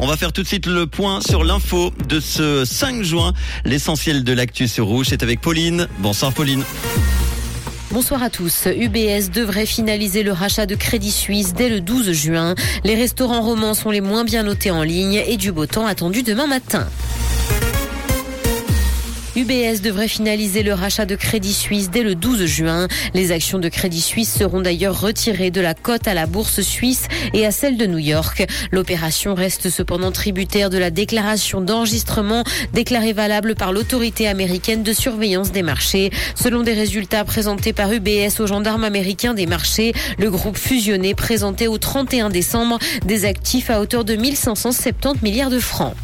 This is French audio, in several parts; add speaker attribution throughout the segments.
Speaker 1: On va faire tout de suite le point sur l'info de ce 5 juin. L'essentiel de l'actu sur Rouge est avec Pauline. Bonsoir Pauline.
Speaker 2: Bonsoir à tous. UBS devrait finaliser le rachat de Crédit Suisse dès le 12 juin. Les restaurants romans sont les moins bien notés en ligne et du beau temps attendu demain matin. UBS devrait finaliser le rachat de Crédit Suisse dès le 12 juin. Les actions de Crédit Suisse seront d'ailleurs retirées de la cote à la bourse suisse et à celle de New York. L'opération reste cependant tributaire de la déclaration d'enregistrement déclarée valable par l'autorité américaine de surveillance des marchés. Selon des résultats présentés par UBS aux gendarmes américains des marchés, le groupe fusionné présentait au 31 décembre des actifs à hauteur de 1570 milliards de francs.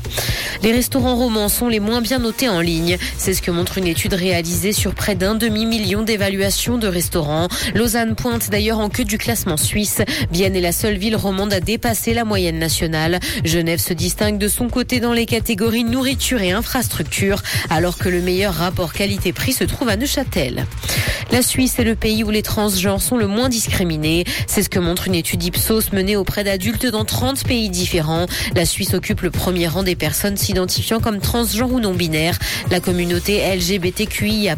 Speaker 2: Les restaurants romans sont les moins bien notés en ligne. C'est ce que montre une étude réalisée sur près d'un demi-million d'évaluations de restaurants. Lausanne pointe d'ailleurs en queue du classement suisse. Vienne est la seule ville romande à dépasser la moyenne nationale. Genève se distingue de son côté dans les catégories nourriture et infrastructure, alors que le meilleur rapport qualité-prix se trouve à Neuchâtel. La Suisse est le pays où les transgenres sont le moins discriminés. C'est ce que montre une étude Ipsos menée auprès d'adultes dans 30 pays différents. La Suisse occupe le premier rang des personnes s'identifiant comme transgenres ou non-binaires. La communauté LGBTQIA+,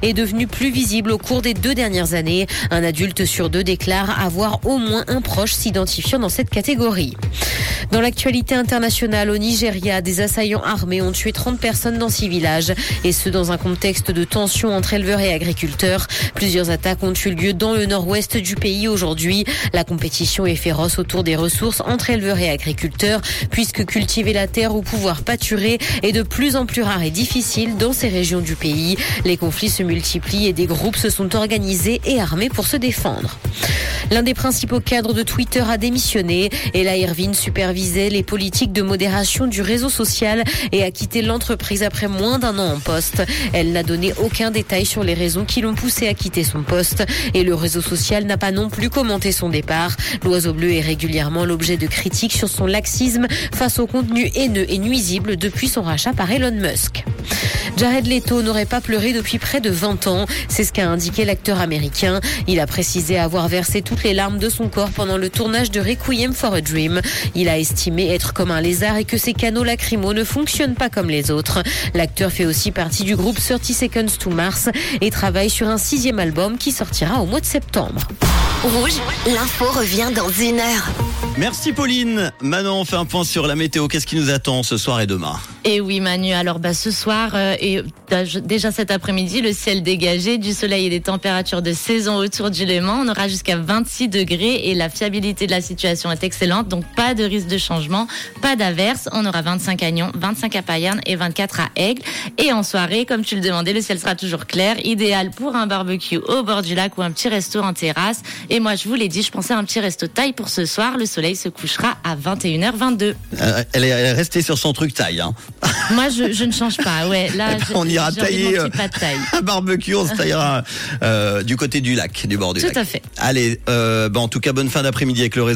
Speaker 2: est devenue plus visible au cours des deux dernières années. Un adulte sur deux déclare avoir au moins un proche s'identifiant dans cette catégorie. Dans l'actualité internationale, au Nigeria, des assaillants armés ont tué 30 personnes dans six villages, et ce dans un contexte de tension entre éleveurs et agriculteurs. Plusieurs attaques ont eu lieu dans le nord-ouest du pays aujourd'hui. La compétition est féroce autour des ressources entre éleveurs et agriculteurs, puisque cultiver la terre ou pouvoir pâturer est de plus en plus rare et difficile dans ces régions du pays. Les conflits se multiplient et des groupes se sont organisés et armés pour se défendre. L'un des principaux cadres de Twitter a démissionné. Ella Irvine supervisait les politiques de modération du réseau social et a quitté l'entreprise après moins d'un an en poste. Elle n'a donné aucun détail sur les raisons qui l'ont poussé à quitter son poste et le réseau social n'a pas non plus commenté son départ. L'oiseau bleu est régulièrement l'objet de critiques sur son laxisme face au contenu haineux et nuisible depuis son rachat par Elon Musk. Jared Leto n'aurait pas pleuré depuis près de 20 ans. C'est ce qu'a indiqué l'acteur américain. Il a précisé avoir versé toutes les larmes de son corps pendant le tournage de Requiem for a Dream. Il a estimé être comme un lézard et que ses canaux lacrymaux ne fonctionnent pas comme les autres. L'acteur fait aussi partie du groupe 30 Seconds to Mars et travaille sur un sixième album qui sortira au mois de septembre.
Speaker 3: Rouge, l'info revient dans une heure.
Speaker 1: Merci Pauline. Maintenant, on fait un point sur la météo. Qu'est-ce qui nous attend ce soir et demain?
Speaker 4: Et oui Manu, alors bah, ce soir euh, et déjà cet après-midi, le ciel dégagé, du soleil et des températures de saison autour du Léman. On aura jusqu'à 26 degrés et la fiabilité de la situation est excellente, donc pas de risque de changement, pas d'averse. On aura 25 à Nyon, 25 à Payerne et 24 à Aigle. Et en soirée, comme tu le demandais, le ciel sera toujours clair, idéal pour un barbecue au bord du lac ou un petit resto en terrasse. Et moi, je vous l'ai dit, je pensais à un petit resto taille pour ce soir. Le soleil se couchera à 21h22.
Speaker 1: Euh, elle, est, restée sur son truc taille. Hein.
Speaker 4: Moi, je, je ne change pas. Ouais, là, je,
Speaker 1: on ira tailler euh, un barbecue, on se taillera euh, du côté du lac, du bord du
Speaker 4: Tout
Speaker 1: lac.
Speaker 4: à fait.
Speaker 1: Allez, euh, bah, en tout cas, bonne fin d'après-midi avec le réseau.